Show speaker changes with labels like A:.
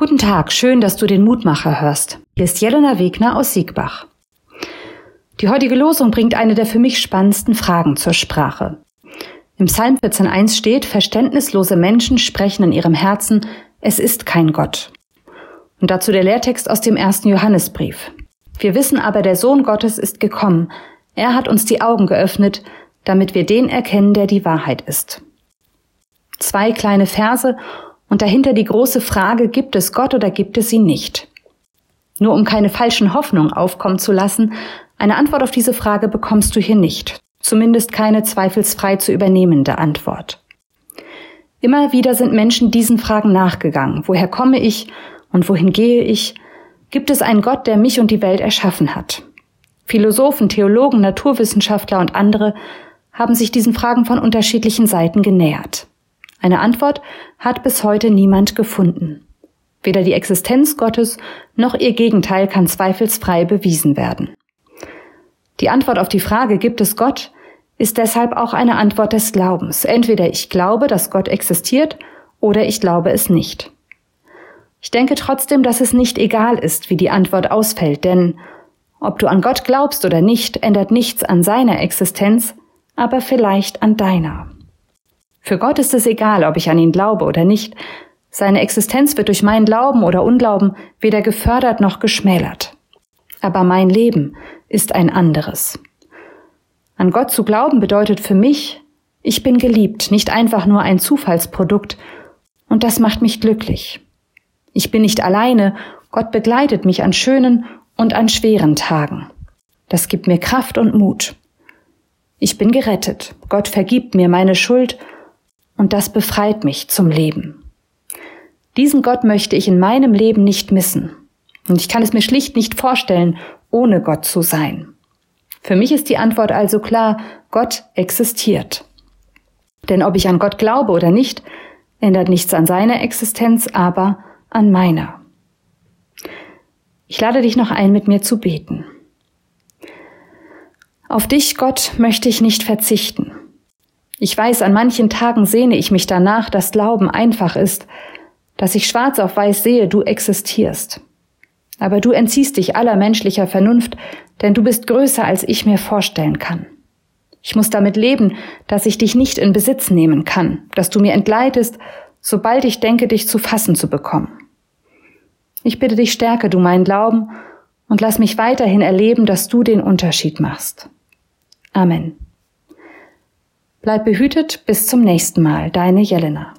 A: Guten Tag, schön, dass du den Mutmacher hörst. Hier ist Jelena Wegner aus Siegbach. Die heutige Losung bringt eine der für mich spannendsten Fragen zur Sprache. Im Psalm 14.1 steht, verständnislose Menschen sprechen in ihrem Herzen, es ist kein Gott. Und dazu der Lehrtext aus dem ersten Johannesbrief. Wir wissen aber, der Sohn Gottes ist gekommen. Er hat uns die Augen geöffnet, damit wir den erkennen, der die Wahrheit ist. Zwei kleine Verse und dahinter die große Frage, gibt es Gott oder gibt es ihn nicht? Nur um keine falschen Hoffnungen aufkommen zu lassen, eine Antwort auf diese Frage bekommst du hier nicht. Zumindest keine zweifelsfrei zu übernehmende Antwort. Immer wieder sind Menschen diesen Fragen nachgegangen. Woher komme ich und wohin gehe ich? Gibt es einen Gott, der mich und die Welt erschaffen hat? Philosophen, Theologen, Naturwissenschaftler und andere haben sich diesen Fragen von unterschiedlichen Seiten genähert. Eine Antwort hat bis heute niemand gefunden. Weder die Existenz Gottes noch ihr Gegenteil kann zweifelsfrei bewiesen werden. Die Antwort auf die Frage, gibt es Gott, ist deshalb auch eine Antwort des Glaubens. Entweder ich glaube, dass Gott existiert, oder ich glaube es nicht. Ich denke trotzdem, dass es nicht egal ist, wie die Antwort ausfällt, denn ob du an Gott glaubst oder nicht, ändert nichts an seiner Existenz, aber vielleicht an deiner. Für Gott ist es egal, ob ich an ihn glaube oder nicht. Seine Existenz wird durch mein Glauben oder Unglauben weder gefördert noch geschmälert. Aber mein Leben ist ein anderes. An Gott zu glauben bedeutet für mich, ich bin geliebt, nicht einfach nur ein Zufallsprodukt, und das macht mich glücklich. Ich bin nicht alleine, Gott begleitet mich an schönen und an schweren Tagen. Das gibt mir Kraft und Mut. Ich bin gerettet, Gott vergibt mir meine Schuld und das befreit mich zum Leben. Diesen Gott möchte ich in meinem Leben nicht missen. Und ich kann es mir schlicht nicht vorstellen, ohne Gott zu sein. Für mich ist die Antwort also klar, Gott existiert. Denn ob ich an Gott glaube oder nicht, ändert nichts an seiner Existenz, aber an meiner. Ich lade dich noch ein, mit mir zu beten. Auf dich, Gott, möchte ich nicht verzichten. Ich weiß, an manchen Tagen sehne ich mich danach, dass Glauben einfach ist, dass ich schwarz auf weiß sehe, du existierst. Aber du entziehst dich aller menschlicher Vernunft, denn du bist größer, als ich mir vorstellen kann. Ich muss damit leben, dass ich dich nicht in Besitz nehmen kann, dass du mir entgleitest, sobald ich denke, dich zu fassen zu bekommen. Ich bitte dich, stärke du meinen Glauben und lass mich weiterhin erleben, dass du den Unterschied machst. Amen. Bleib behütet bis zum nächsten Mal, deine Jelena.